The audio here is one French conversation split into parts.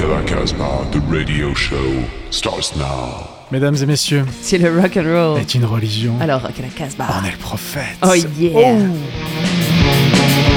Casbah, the radio show starts now. Mesdames et messieurs, C'est le rock and roll. est une religion. Alors, rock à la Casbah. On est le prophète. Oh yeah. Take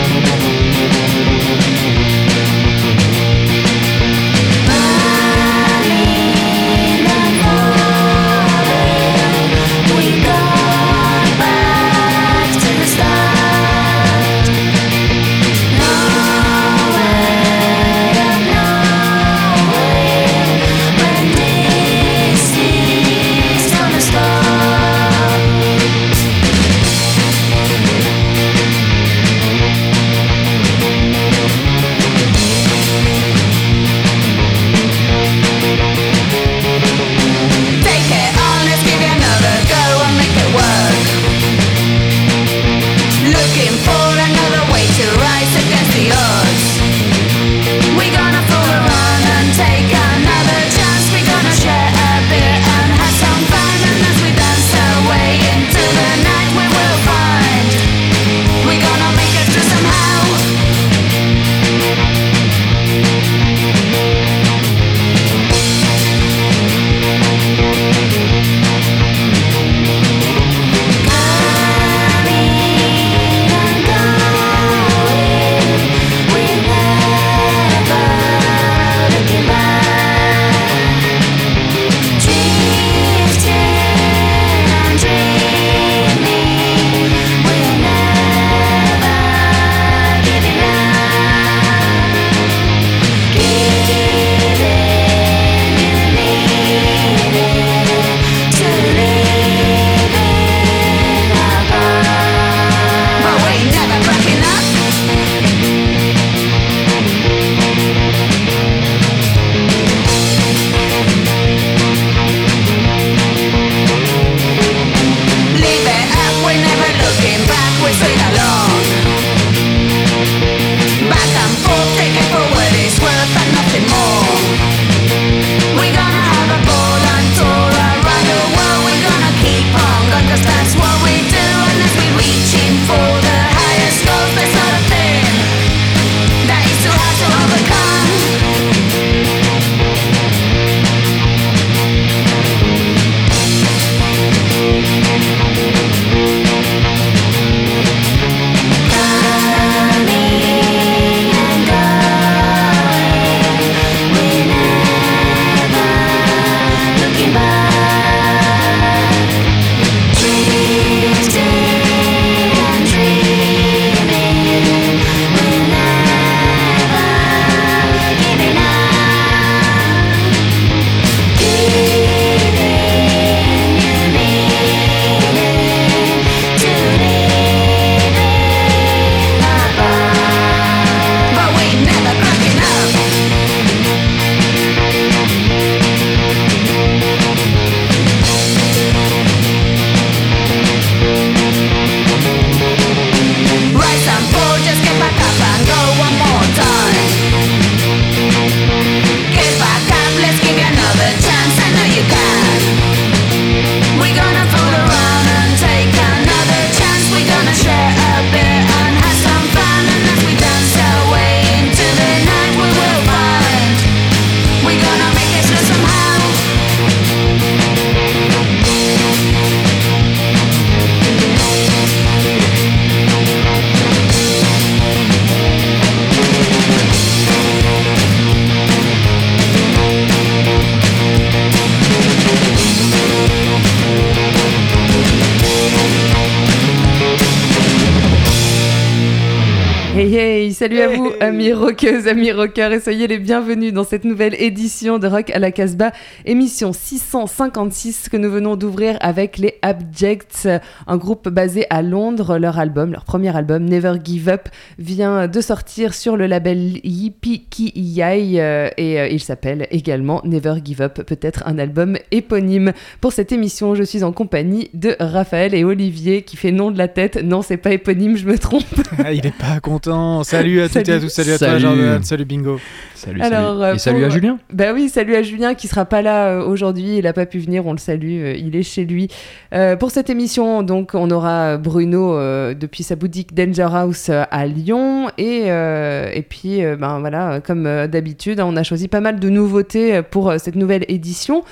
amis rockeuses, amis rockeurs, et soyez les bienvenus dans cette nouvelle édition de Rock à la Casbah, émission 656 que nous venons d'ouvrir avec les Abjects, un groupe basé à Londres. Leur album, leur premier album, Never Give Up, vient de sortir sur le label Yai euh, et euh, il s'appelle également Never Give Up, peut-être un album éponyme. Pour cette émission, je suis en compagnie de Raphaël et Olivier qui fait nom de la tête. Non, c'est pas éponyme, je me trompe. Ah, il est pas content. Salut Salut à toutes et à tous, salut à toi Salut. Jordan, salut Bingo. Salut, Alors, salut. euh, Et salut pour- à Julien. Bah oui, salut à Julien qui sera pas là euh, aujourd'hui, il a pas pu venir, on le salue, euh, il est chez lui. Euh, pour cette émission, donc, on aura Bruno euh, depuis sa boutique Danger House à Lyon et, euh, et puis, euh, ben voilà, comme d'habitude, on a choisi pas mal de nouveautés pour cette nouvelle édition.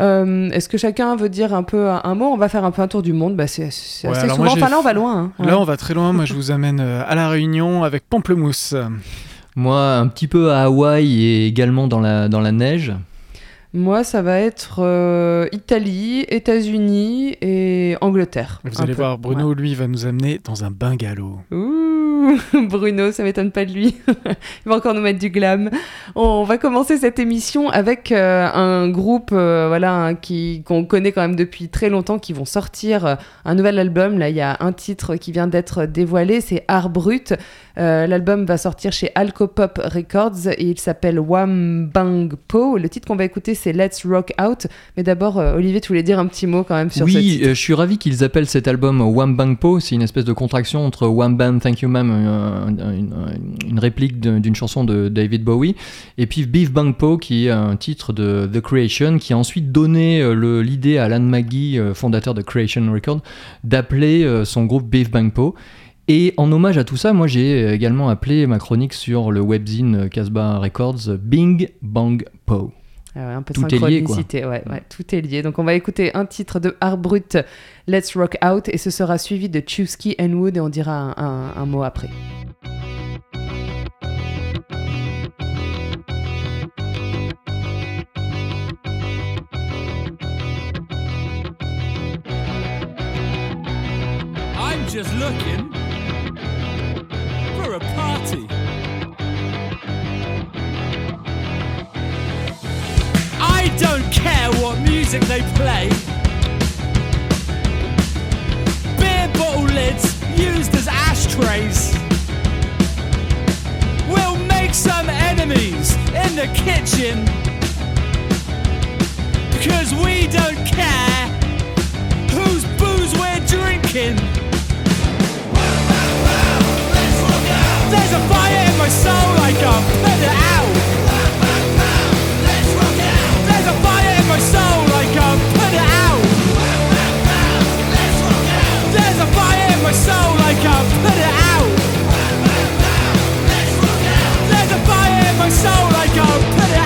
Euh, Est-ce que chacun veut dire un peu un, un mot? On va faire un peu un tour du monde. Bah, c'est Ouais, assez souvent. moi, enfin là, on va loin. hein. Ouais. Là, on va très loin. Moi, je vous amène euh, à la Réunion avec Pamplemousse. Moi, un petit peu à Hawaï et également dans la, dans la neige. Moi, ça va être euh, Italie, États-Unis et Angleterre. Vous allez peu. voir, Bruno, lui, va nous amener dans un bungalow. Ouh, Bruno, ça m'étonne pas de lui. Il va encore nous mettre du glam. On va commencer cette émission avec euh, un groupe euh, voilà, hein, qui qu'on connaît quand même depuis très longtemps, qui vont sortir un nouvel album. Là, il y a un titre qui vient d'être dévoilé, c'est Art Brut. L'album va sortir chez Alcopop Records et il s'appelle Wham Bang Po. Le titre qu'on va écouter, c'est Let's Rock Out. Mais d'abord, euh, Olivier, tu voulais dire un petit mot quand même sur ce oui, titre. euh, je suis ravi qu'ils appellent cet album Wham Bang Po. C'est une espèce de contraction entre Wham Bang Thank You Ma'am, euh, une, une réplique d'une chanson de David Bowie, et puis Beef Bang Po, qui est un titre de The Creation, qui a ensuite donné l'idée à Alan McGee, fondateur de Creation Records, d'appeler son groupe Beef Bang Po. Et en hommage à tout ça, moi j'ai également appelé ma chronique sur le webzine Casbah Records Bing Bang Po. Ah un peu de Tout est lié, quoi. synchronicité, ouais, ouais, tout est lié. Donc on va écouter un titre de Art Brut, Let's Rock Out, et ce sera suivi de Chusky and Wood, et on dira un, un- un mot après. I'm just looking for a party. Don't care what music they play. Beer bottle lids used as ashtrays. We'll make some enemies in the kitchen. Because we don't care whose booze we're drinking. There's a fire in my soul, I can't my soul, I can't put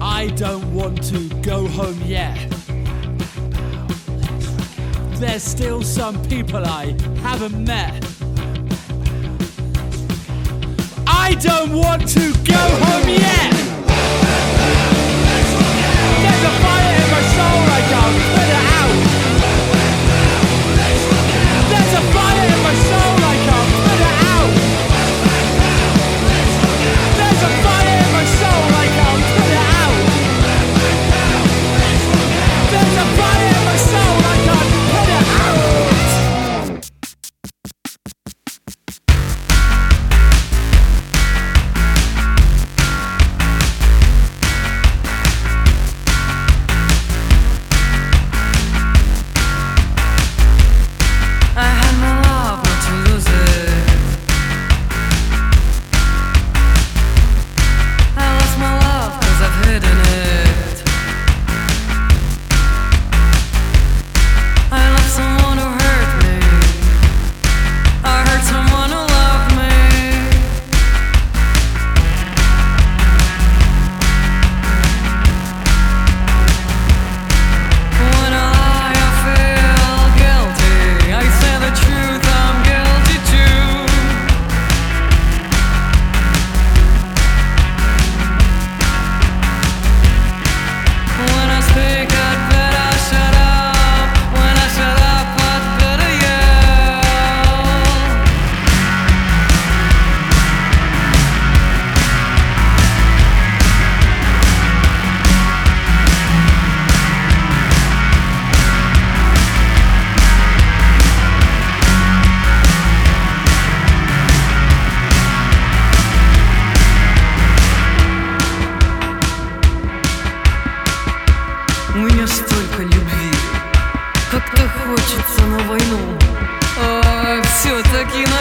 I don't want to go home yet. There's still some people I haven't met. I don't want to go home yet.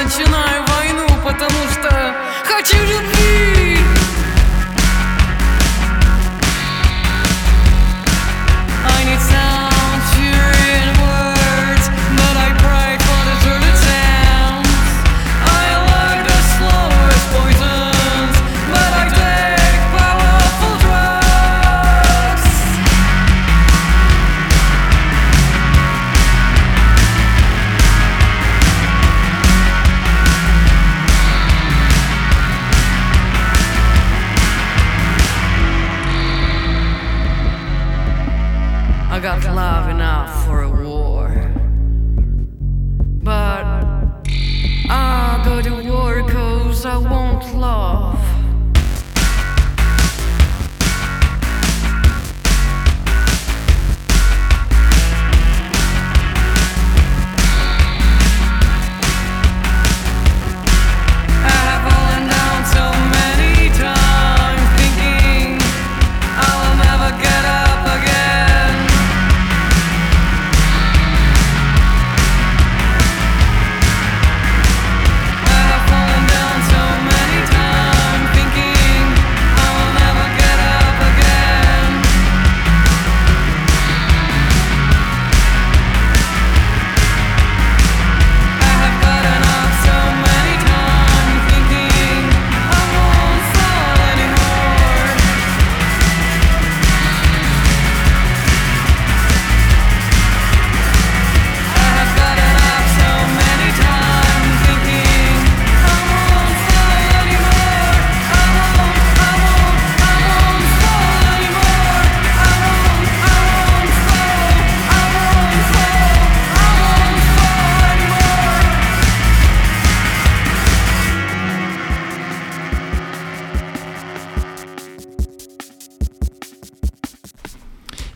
начинаю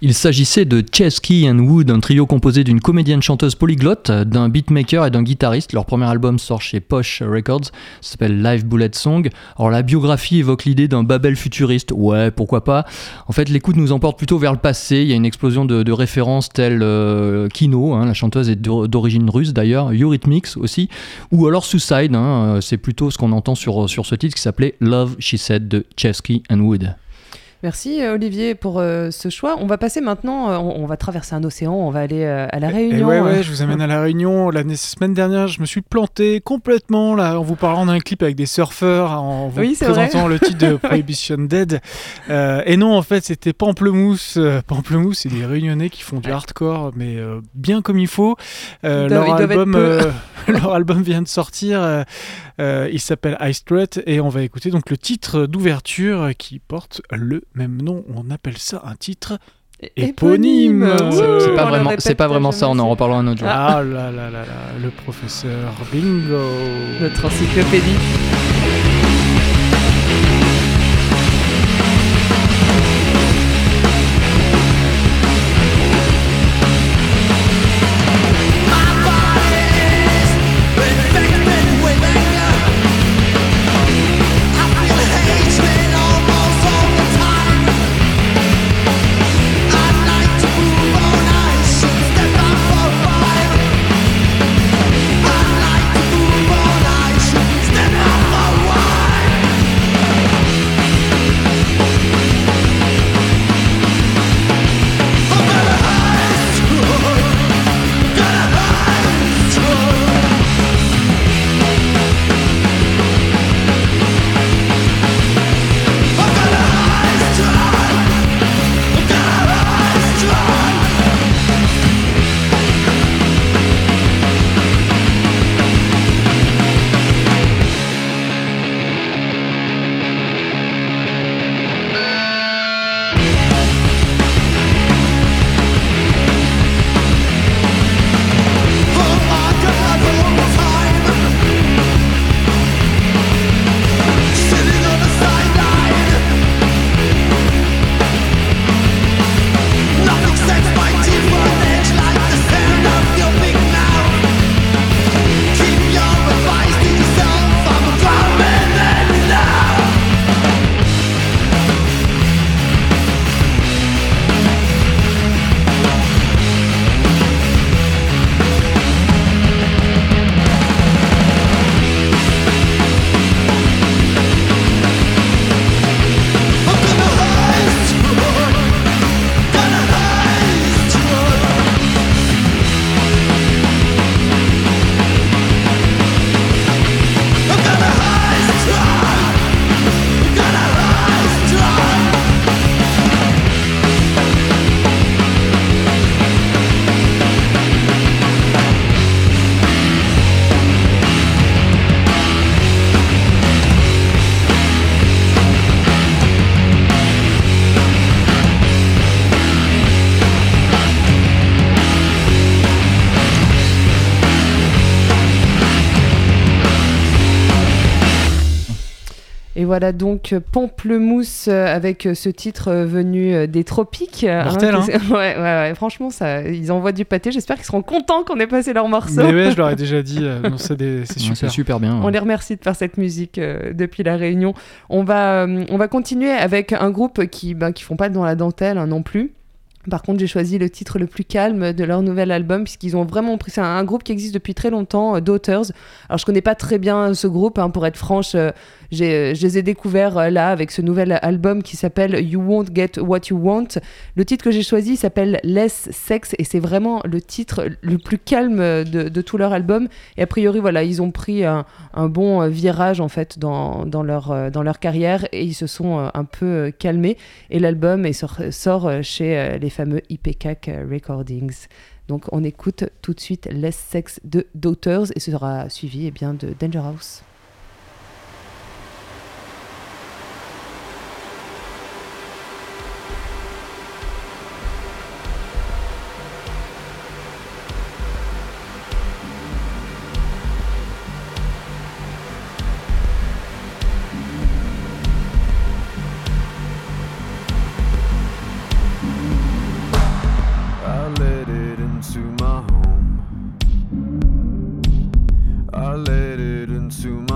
Il s'agissait de Chesky and Wood, un trio composé d'une comédienne chanteuse polyglotte, d'un beatmaker et d'un guitariste. Leur premier album sort chez Posh Records, s'appelle Live Bullet Song. Alors la biographie évoque l'idée d'un Babel futuriste, ouais, pourquoi pas. En fait, l'écoute nous emporte plutôt vers le passé. Il y a une explosion de, références telles euh, Kino, hein, la chanteuse est d'o- d'origine russe d'ailleurs, Eurythmics aussi, ou alors Suicide, hein, euh, c'est plutôt ce qu'on entend sur, sur ce titre qui s'appelait Love She Said de Chesky and Wood. Merci euh, Olivier pour euh, ce choix. On va passer maintenant, euh, on, on va traverser un océan, on va aller euh, à la Et Réunion. ouais, euh. ouais, je vous amène à la Réunion. La semaine dernière, je me suis planté complètement là en vous parlant d'un clip avec des surfeurs, en vous Oui, présentant le titre de Prohibition Dead. Et non, en fait, c'était Pamplemousse. Pamplemousse, c'est des Réunionnais qui font du hardcore, mais bien comme il faut. Leur, album, leur album vient de sortir. il s'appelle High Strut et on va écouter donc le titre d'ouverture qui porte le même nom. On appelle ça un titre éponyme. C'est- pas vraiment, c'est pas vraiment ça, on en reparlera un autre jour. Ah là là là là, le professeur Bingo. Notre encyclopédie. Et voilà donc Pamplemousse euh, avec euh, ce titre euh, venu des tropiques. Mortel, que c'est- ouais, ouais, ouais, franchement, ça, ils envoient du pâté. J'espère qu'ils seront contents qu'on ait passé leur morceau. Mais ouais, je leur ai déjà dit, euh, c'est super. Super bien. On les remercie de faire cette musique euh, depuis la Réunion. On va, euh, on va continuer avec un groupe qui ben, qui font pas dans la dentelle hein, non plus. Par contre, j'ai choisi le titre le plus calme de leur nouvel album puisqu'ils ont vraiment pris. C'est un, groupe qui existe depuis très longtemps, euh, Daughters. Alors, je connais pas très bien ce groupe, hein, pour être franche. euh, euh, je les ai découverts là avec ce nouvel album qui s'appelle You Won't Get What You Want. Le titre que j'ai choisi s'appelle Less Sex et c'est vraiment le titre le plus calme de, de tout leur album. Et a priori, voilà, ils ont pris un, bon virage en fait dans, dans, leur, dans leur carrière et ils se sont un peu calmés. Et l'album sort, sort chez les fameux IPCAC Recordings. Donc on écoute tout de suite Less Sex de Daughters et ce sera suivi eh bien, de Danger I let it into my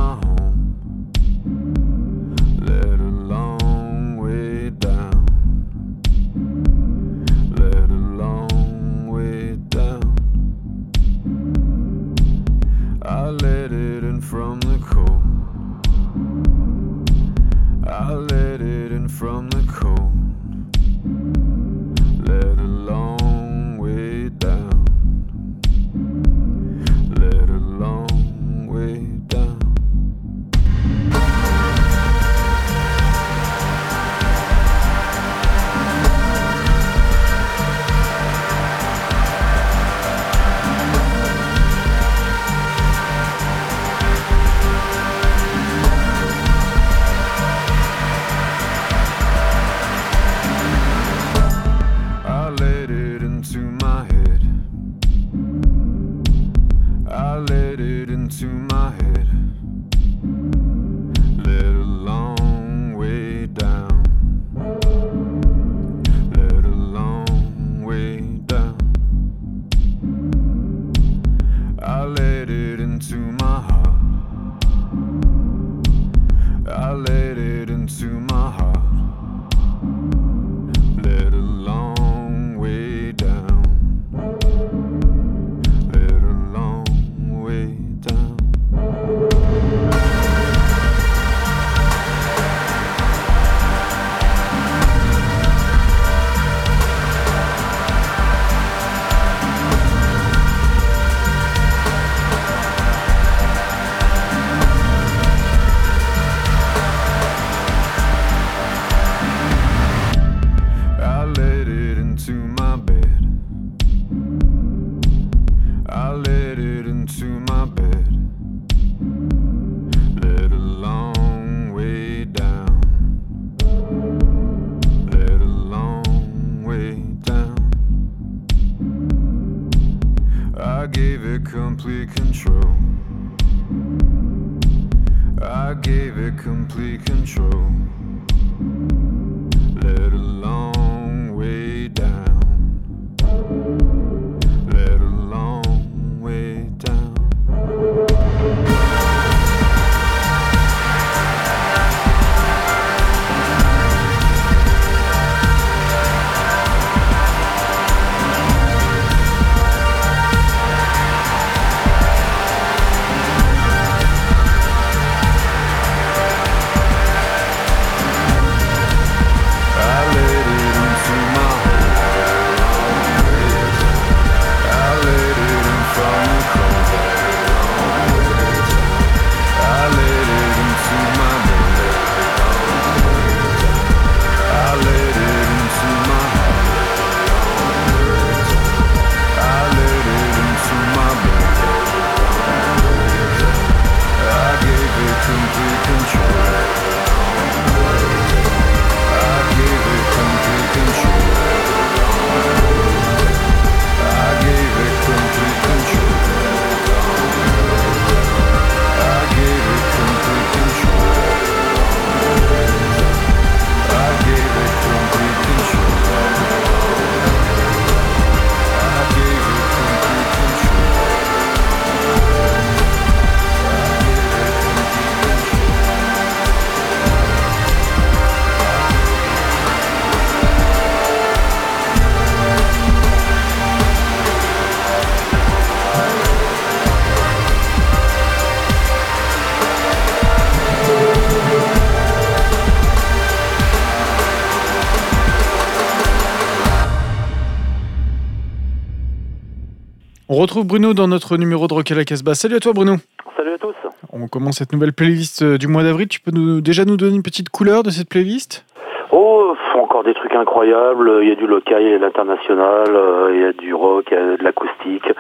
retrouve Bruno dans notre numéro de Rock à la Casbah. Salut à toi Bruno. Salut à tous. On commence cette nouvelle playlist euh, du mois d'avril. Tu peux nous, déjà nous donner une petite couleur de cette playlist? Oh, encore des trucs incroyables. Il y a du local, il y a de l'international, euh, il y a du rock, il y a de l'acoustique,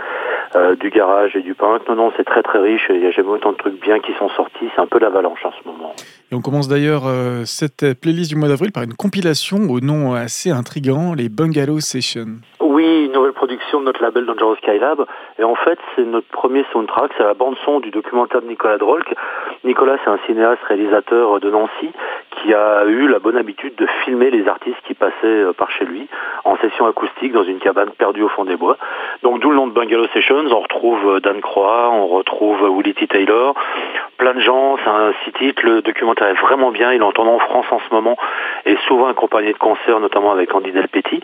euh, du garage et du punk. Non, non, c'est très très riche. Il n'y a jamais autant de trucs bien qui sont sortis. C'est un peu l'avalanche en ce moment. Et on commence d'ailleurs cette playlist du mois d'avril par une compilation au nom assez intrigant, les Bungalow Sessions. Oui, une nouvelle production de notre label Dangerous Skylab. Et en fait, c'est notre premier soundtrack. C'est la bande-son du documentaire de Nicolas Drolk. Nicolas, c'est un cinéaste réalisateur de Nancy qui a eu la bonne habitude de filmer les artistes qui passaient euh, par chez lui en session acoustique dans une cabane perdue au fond des bois. Donc d'où le nom de Bungalow Sessions. On retrouve euh, Dan Croix, on retrouve euh, Willie T. Taylor, plein de gens. C'est un six titres. Le documentaire est vraiment bien. Il est en tournée en France en ce moment et souvent accompagné de concerts, notamment avec Andy Delpetit,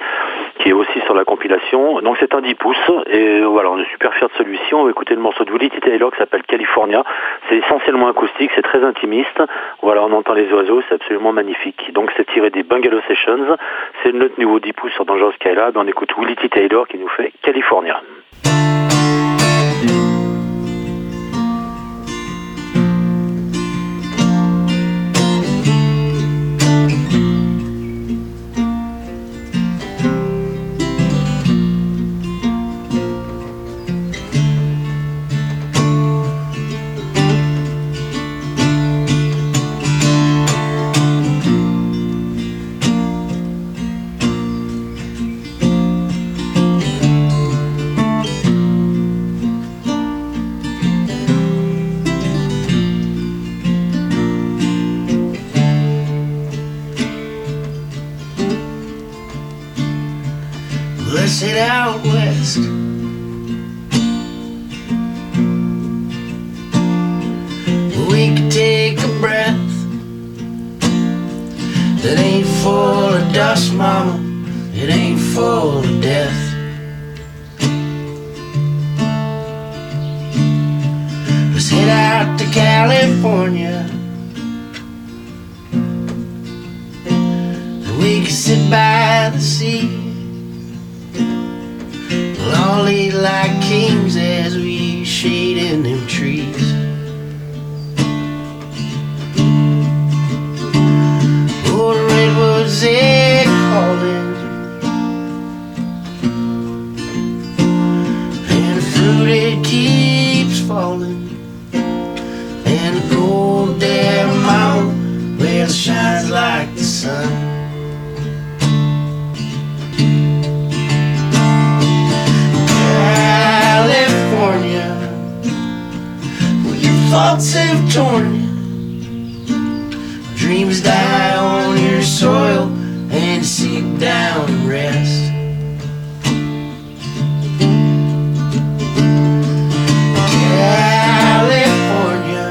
qui est aussi sur la compilation. Donc c'est un 10 pouces et voilà, on est super fiers de celui-ci. On va écouter le morceau de Willie T. Taylor qui s'appelle California. C'est essentiellement acoustique, c'est très intimiste. Voilà, on entend les oiseaux, c'est absolument magnifique. Donc c'est tiré des Bungalow Sessions. C'est notre nouveau 10 pouces sur Dangerous Skylab. On écoute Willie T. Taylor qui nous fait. Thoughts have torn you. Dreams die on your soil and seek down and rest. California,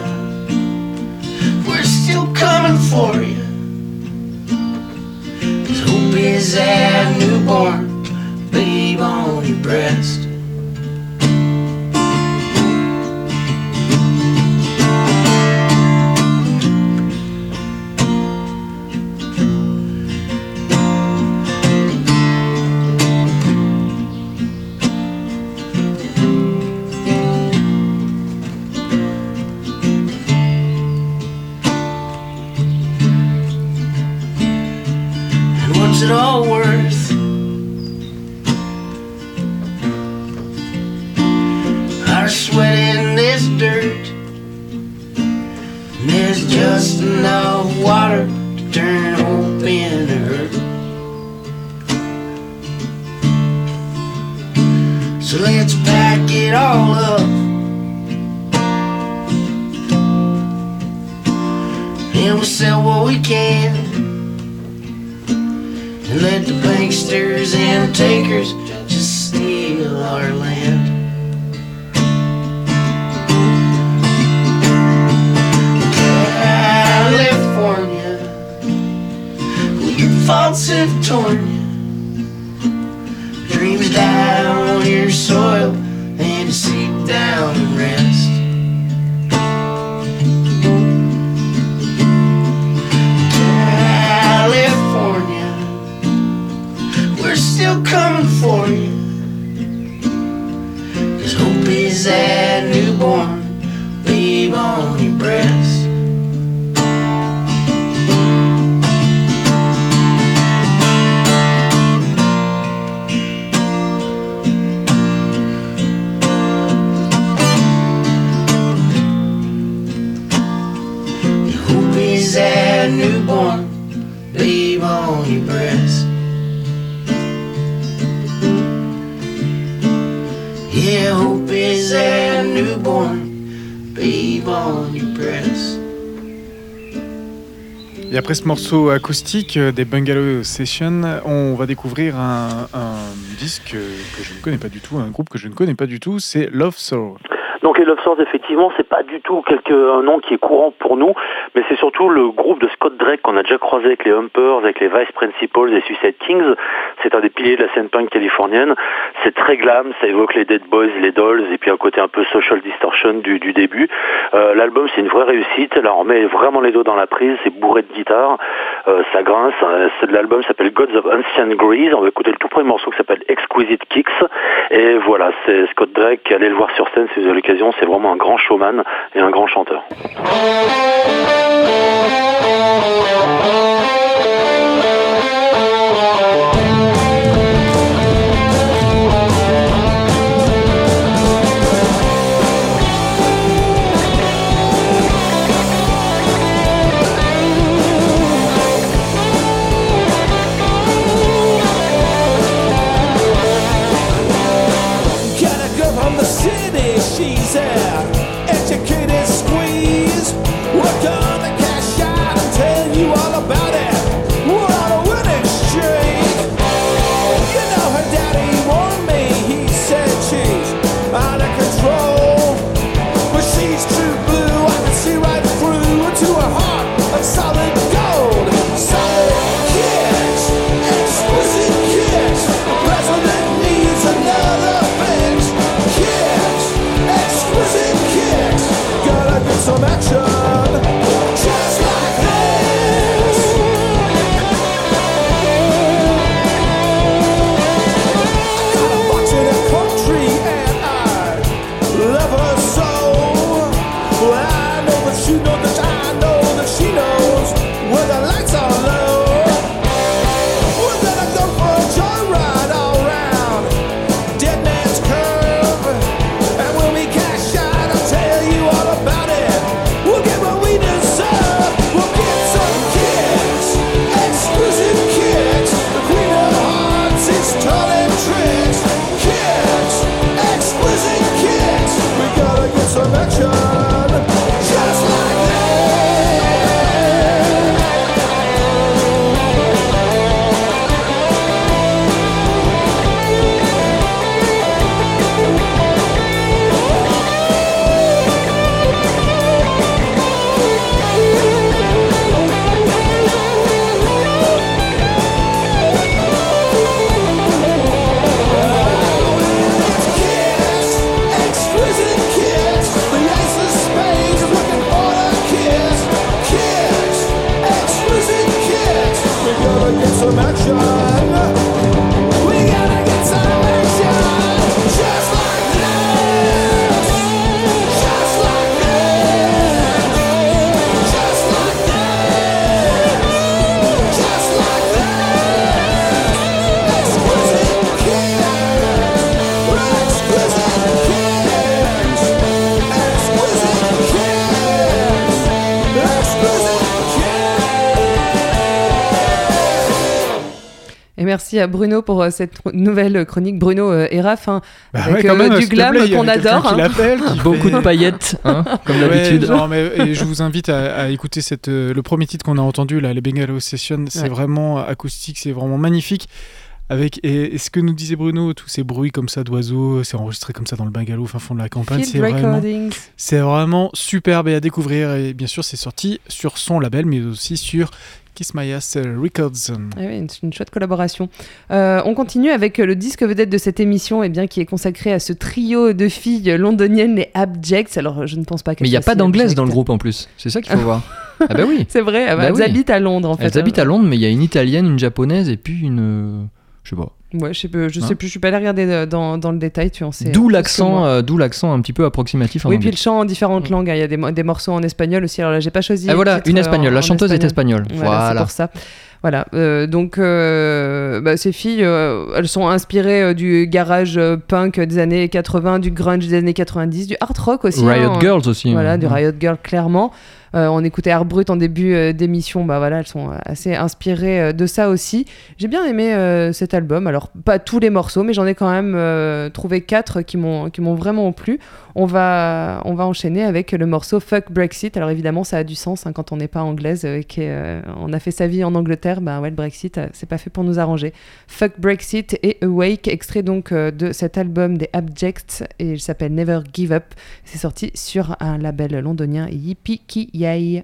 we're still coming for you. 'Cause hope is that newborn can. And let the banksters and takers just steal our land. California, well, your thoughts have torn you. Après ce morceau acoustique euh, des Bungalow Sessions, on va découvrir un, un disque que je ne connais pas du tout, un groupe que je ne connais pas du tout, c'est Love Soul. Donc les Love Swords, effectivement, c'est pas du tout quelque, un nom qui est courant pour nous, mais c'est surtout le groupe de Scott Drake qu'on a déjà croisé avec les Humpers, avec les Vice Principals et Suicide Kings. C'est un des piliers de la scène punk californienne. C'est très glam, ça évoque les Dead Boys, les Dolls, et puis un côté un peu social distortion du, début. Euh, L'album, c'est une vraie réussite. Là, on met vraiment les dos dans la prise, c'est bourré de guitare, euh, ça grince. Euh, L'album s'appelle Gods of Ancient Grease. On va écouter le tout premier morceau qui s'appelle Exquisite Kicks. Et voilà, c'est Scott Drake. Allez le voir sur scène si vous avez l'occasion. C'est vraiment un grand showman et un grand chanteur. Merci à Bruno pour euh, cette nouvelle chronique. Bruno euh, et Raph, hein, Bah avec ouais, euh, même, du glam qu'on adore. qui hein. qui Beaucoup fait- de paillettes, hein, comme Ouais, d'habitude. et je vous invite à, à écouter cette, euh, le premier titre qu'on a entendu, là, les Bengalo Sessions. C'est Ouais. vraiment acoustique, c'est vraiment magnifique. Avec, et, et ce que nous disait Bruno, tous ces bruits comme ça d'oiseaux, c'est enregistré comme ça dans le bungalow au fin fond de la campagne. C'est vraiment, c'est vraiment superbe et à découvrir. Et bien sûr, c'est sorti sur son label, mais aussi sur Kiss My Ass Records. Ah oui, une, une chouette collaboration. Euh, on continue avec le disque vedette de cette émission, et bien, qui est consacré à ce trio de filles londoniennes, les Abjects. Alors, je ne pense pas qu'elles Mais il n'y a pas d'anglaise dans le groupe en plus. C'est ça qu'il faut voir. Ah bah oui. C'est vrai, ah bah, Bah elles oui. habitent à Londres en fait. Elles habitent à Londres, mais il y a une italienne, une japonaise et puis une. euh, Je sais pas. Ouais, je sais, je Hein sais plus, je suis pas allée regarder euh, dans, dans le détail, tu en sais. D'où l'accent, euh, d'où l'accent un petit peu approximatif en Oui, puis le chant en différentes langues. hein. Il y a des, des morceaux en espagnol aussi. Alors là, j'ai pas choisi. Ah le voilà, une euh, espagnole. en- La chanteuse est espagnole. Voilà, c'est pour ça. Voilà, euh, donc euh, bah, ces filles, elles sont inspirées du garage punk des années 80, du grunge des années 90, du hard rock aussi. Riot hein. Girls aussi. Voilà, hein. du Riot Girl clairement. Euh, on écoutait Air Brut en début euh, d'émission, bah voilà, elles sont assez inspirées euh, de ça aussi. J'ai bien aimé euh, cet album, alors pas tous les morceaux, mais j'en ai quand même euh, trouvé quatre qui m'ont vraiment plu. On va, on va enchaîner avec le morceau Fuck Brexit. Alors évidemment, ça a du sens hein, quand on n'est pas anglaise euh, et qu'on a fait sa vie en Angleterre. Bah ouais, le Brexit, euh, c'est pas fait pour nous arranger. Fuck Brexit et Awake, extrait donc euh, de cet album des Abjects et il s'appelle Never Give Up. C'est sorti sur un label londonien Yippee Yay.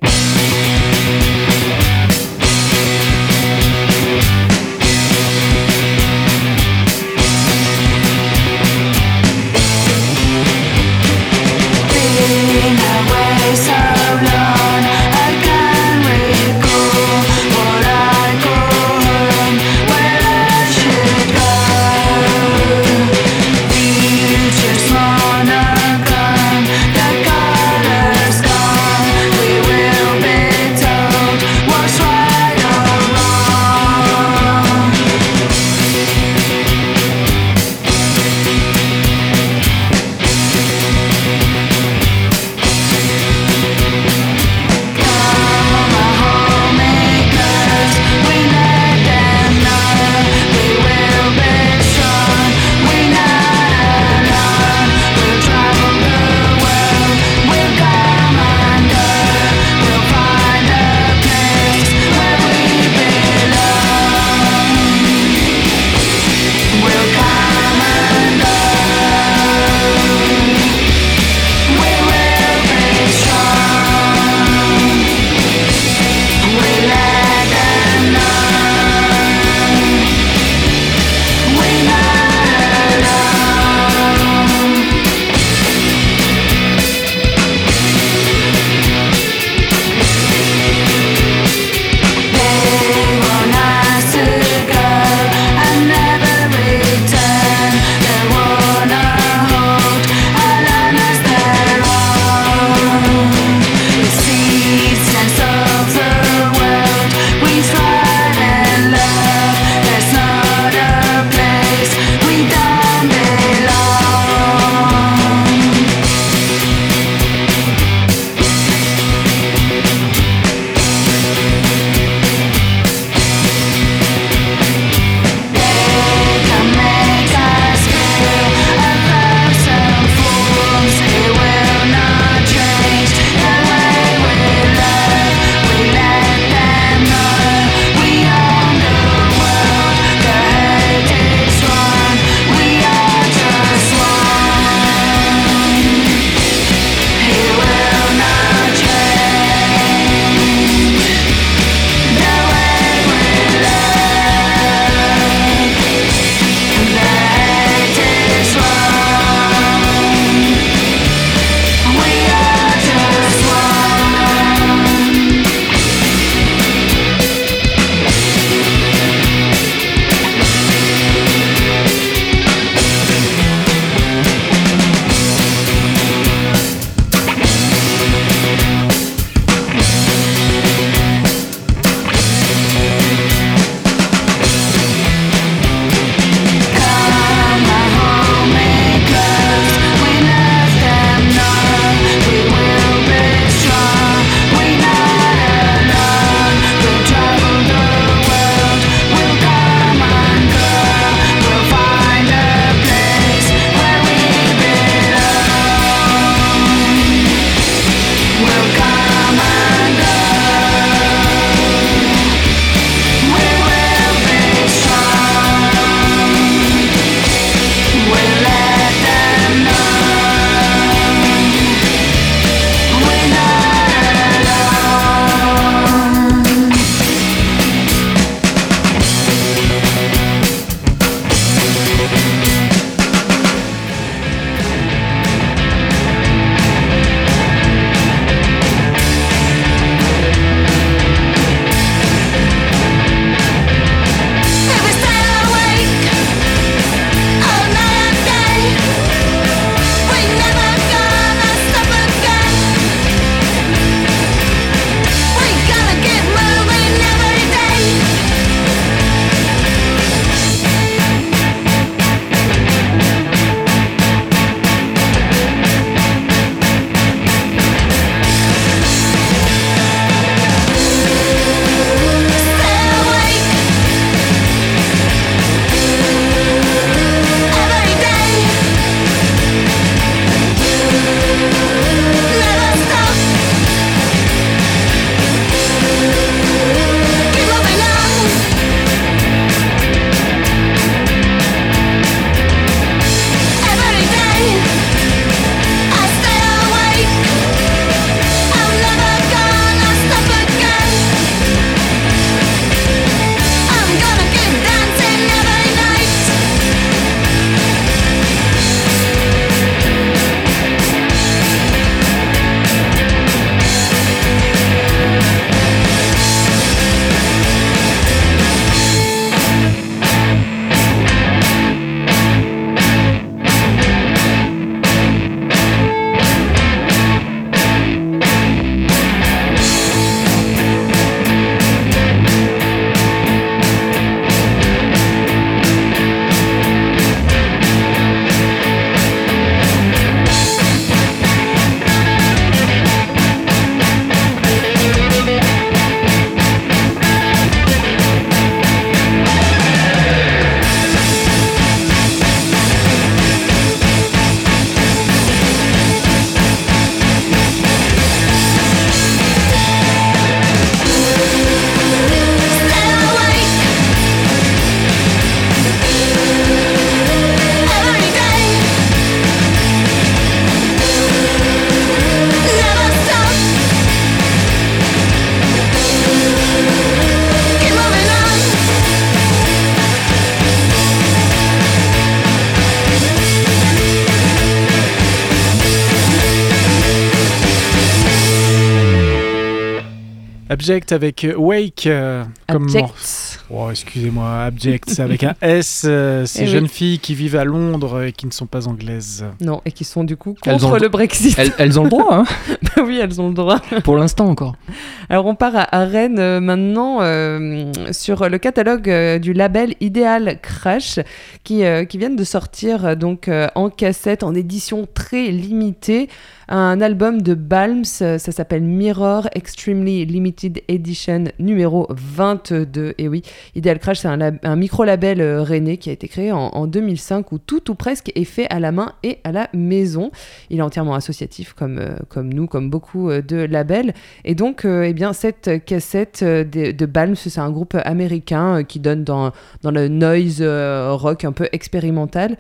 Abject avec euh, Wake. euh, comme Abject. Oh, excusez-moi, Abject, c'est avec un S. euh, ces Eh oui. jeunes filles qui vivent à Londres et qui ne sont pas anglaises. Non, et qui sont du coup Elles contre ont le- le Brexit. Elles, elles ont le droit, hein, Bah oui, elles ont le droit. pour l'instant encore. Alors on part à, à Rennes euh, maintenant euh, sur le catalogue euh, du label Ideal Crash qui, euh, qui viennent de sortir donc euh, en cassette en édition très limitée un album de Balms, ça s'appelle Mirror Extremely Limited Edition numéro 22. Et oui, Ideal Crash c'est un, lab- un micro-label euh, rennais qui a été créé en, en 2005 où tout ou presque est fait à la main et à la maison. Il est entièrement associatif comme, euh, comme nous, comme beaucoup euh, de labels. Et donc, euh, eh bien, cette cassette de, de Balms, c'est un groupe américain qui donne dans, dans le noise rock un peu expérimental.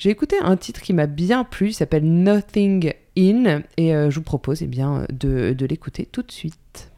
J'ai écouté un titre qui m'a bien plu, il s'appelle Nothing In, et euh, je vous propose eh bien, de, de l'écouter tout de suite.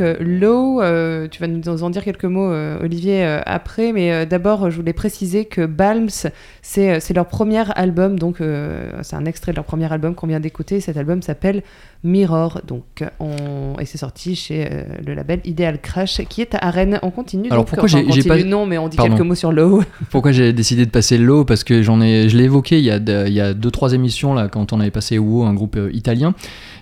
Donc Low. Euh, tu vas nous en dire quelques mots, euh, Olivier, euh, après. Mais d'abord, je voulais préciser que Balms, c'est leur premier album. Donc, c'est un extrait de leur premier album qu'on vient d'écouter. Cet album s'appelle Mirror. Donc, on... Et c'est sorti chez le label Ideal Crash, qui est à Rennes. On continue. Alors, donc, pourquoi enfin, j'ai- pas- Non, mais on dit Pardon. quelques mots sur Low. Pourquoi j'ai décidé de passer Low Parce que j'en ai, je l'ai évoqué il y a de- il y a deux trois émissions là quand on avait passé WoW, un groupe italien.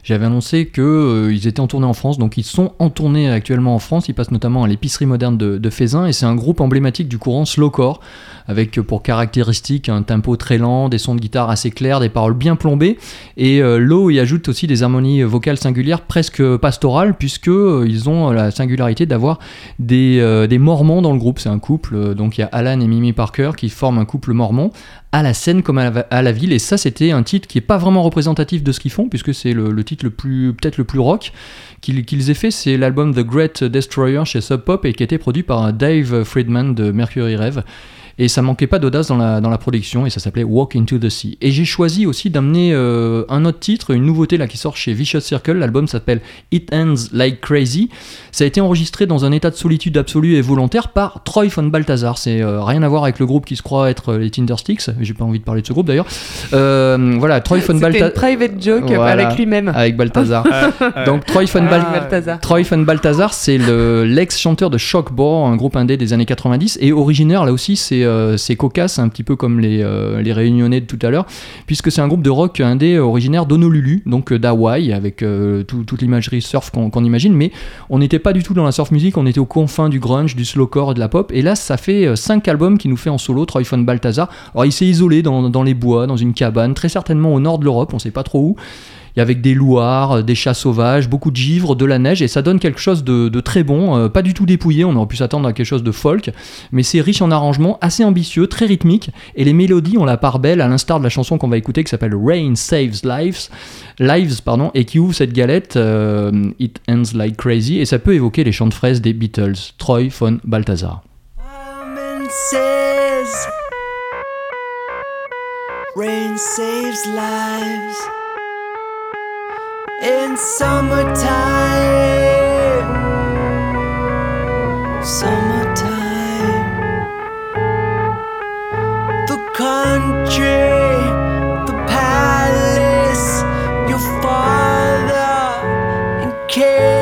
J'avais annoncé que euh, étaient en tournée en France, donc ils sont en tournée actuellement en France. Ils passent notamment à l'épicerie moderne de, de Fézin et c'est un groupe emblématique du courant slowcore avec euh, pour caractéristique un tempo très lent, des sons de guitare assez clairs, des paroles bien plombées. Et euh, Low y ajoute aussi des harmonies vocales singulières presque pastorales puisque euh, ils ont la singularité d'avoir des, des mormons dans le groupe. C'est un couple, donc il y a Alan et Mimi Parker qui forment un couple mormon à la scène comme à la, ville. Et ça, c'était un titre qui est pas vraiment représentatif de ce qu'ils font, puisque c'est le, titre le plus, peut-être le plus rock qu'ils qu'ils aient fait. C'est l'album The Great Destroyer chez Sub Pop et qui a été produit par Dave Friedman de Mercury Rev. Et ça manquait pas d'audace dans la, dans la production et ça s'appelait Walk into the Sea. Et j'ai choisi aussi d'amener euh, un autre titre, une nouveauté là qui sort chez Vicious Circle. L'album s'appelle It Ends Like Crazy. Ça a été enregistré dans un état de solitude absolue et volontaire par Troy von Balthazar. C'est euh, rien à voir avec le groupe qui se croit être les Tindersticks. J'ai pas envie de parler de ce groupe d'ailleurs. Euh, voilà, Troy von Balthazar. private joke Voilà. avec lui-même. Avec Balthazar. Donc Troy von, Bal- Balthazar. Troy von Balthazar, c'est le- l'ex-chanteur de Shockbore, un groupe indé des années 90, et originaire là aussi, c'est euh, c'est cocasse, un petit peu comme les, euh, les Réunionnais de tout à l'heure, puisque c'est un groupe de rock indé originaire d'Honolulu, donc euh, d'Hawaï, avec euh, tout- toute l'imagerie surf qu'on imagine, mais on n'était pas du tout dans la surf music, on était aux confins du grunge, du slowcore de la pop, et là ça fait euh, cinq albums qu'il nous fait en solo, Troy von Balthazar. Alors il s'est isolé dans, les bois, dans une cabane, très certainement au nord de l'Europe, on sait pas trop où, avec des louards, des chats sauvages, beaucoup de givre, de la neige, et ça donne quelque chose de, très bon, euh, pas du tout dépouillé, on aurait pu s'attendre à quelque chose de folk, mais c'est riche en arrangements, assez ambitieux, très rythmique, et les mélodies ont la part belle, à l'instar de la chanson qu'on va écouter qui s'appelle Rain Saves Lives, Lives pardon, et qui ouvre cette galette euh, It Ends Like Crazy, et ça peut évoquer les chants de fraises des Beatles, Troy von Balthazar. Rain saves lives in summertime. Summertime. The country, the palace, your father in chaos.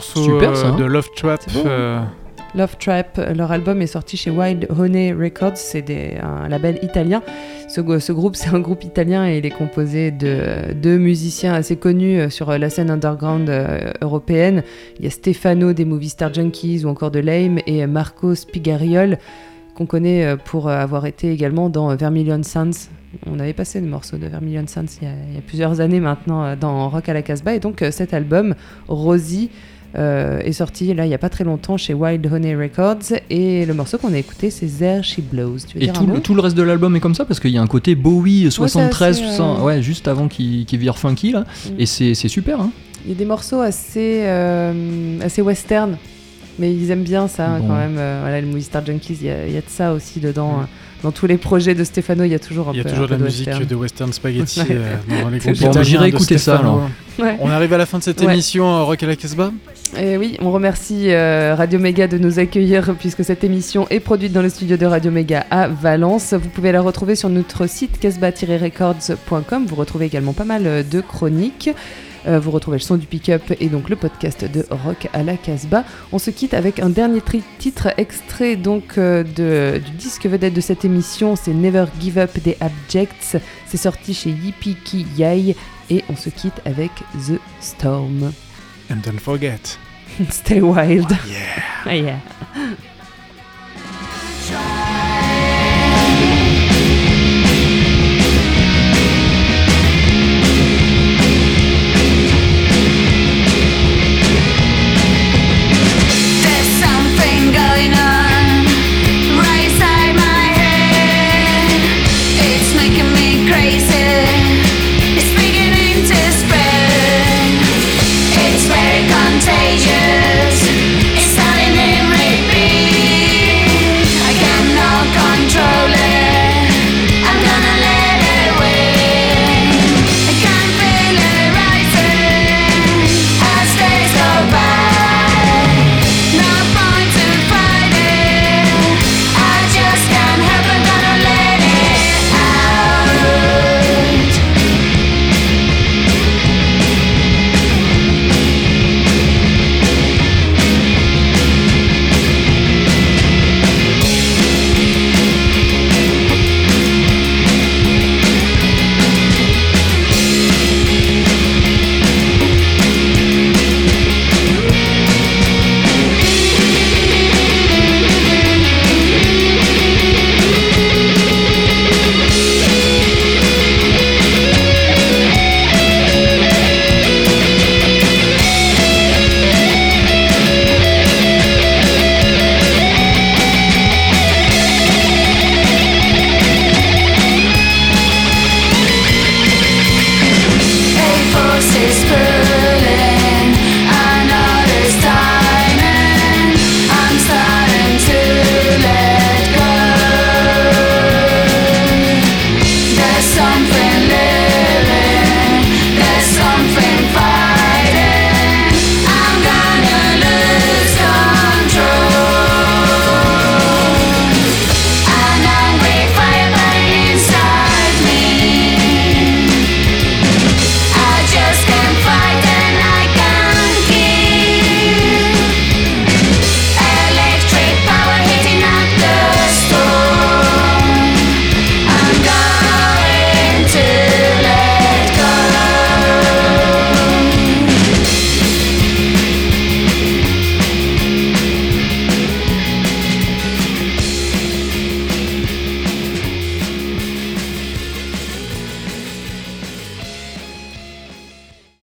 Morceau Super, euh, ça, hein. de Love Trap. Euh, Love Trap, leur album est sorti chez Wild Honey Records, c'est des- un label italien. Ce, groupe, c'est un groupe italien et il est composé de deux musiciens assez connus euh, sur la scène underground euh, européenne. Il y a Stefano des Movie Star Junkies ou encore de Lame et Marco Spigariol qu'on connaît euh, pour avoir été également dans Vermilion Suns. On avait passé des morceaux de Vermilion Suns il y a, il y a plusieurs années maintenant euh, dans Rock à la Casbah et donc euh, cet album, Rosie, euh, est sorti là il y a pas très longtemps chez Wild Honey Records et le morceau qu'on a écouté c'est There She Blows. Tu veux Et dire tout, un mot? le- tout le reste de l'album est comme ça parce qu'il y a un côté Bowie 73, assez, tout ça, euh, ouais, juste avant qu'il qu'il vire funky là. Mm. Et c'est super. Hein. Il y a des morceaux assez, euh, assez western, mais ils aiment bien ça Bon. quand même. Voilà, le Movie Star Junkies, il y, y a de ça aussi dedans. hein. Dans tous les projets de Stefano, il y a toujours un Il y a peu toujours peu de la musique western. de Western Spaghetti Ouais. euh, dans les groupes Toujours. italiens J'irai de écouter ça, Stefano. alors. Ouais. On arrive à la fin de cette Ouais. émission euh, Rock à la Casbah. Et oui, on remercie euh, Radio Méga de nous accueillir puisque cette émission est produite dans le studio de Radio Méga à Valence. Vous pouvez la retrouver sur notre site casbah-records.com. Vous retrouvez également pas mal euh, de chroniques. Euh, vous retrouvez le son du pick-up et donc le podcast de Rock à la Casbah. On se quitte avec un dernier tri- titre extrait donc euh, de, du disque vedette de cette émission, c'est Never Give Up des Abjects. C'est sorti chez Yippee Ki Yay et on se quitte avec The Storm. And don't forget. Stay wild. Yeah. Ah, yeah.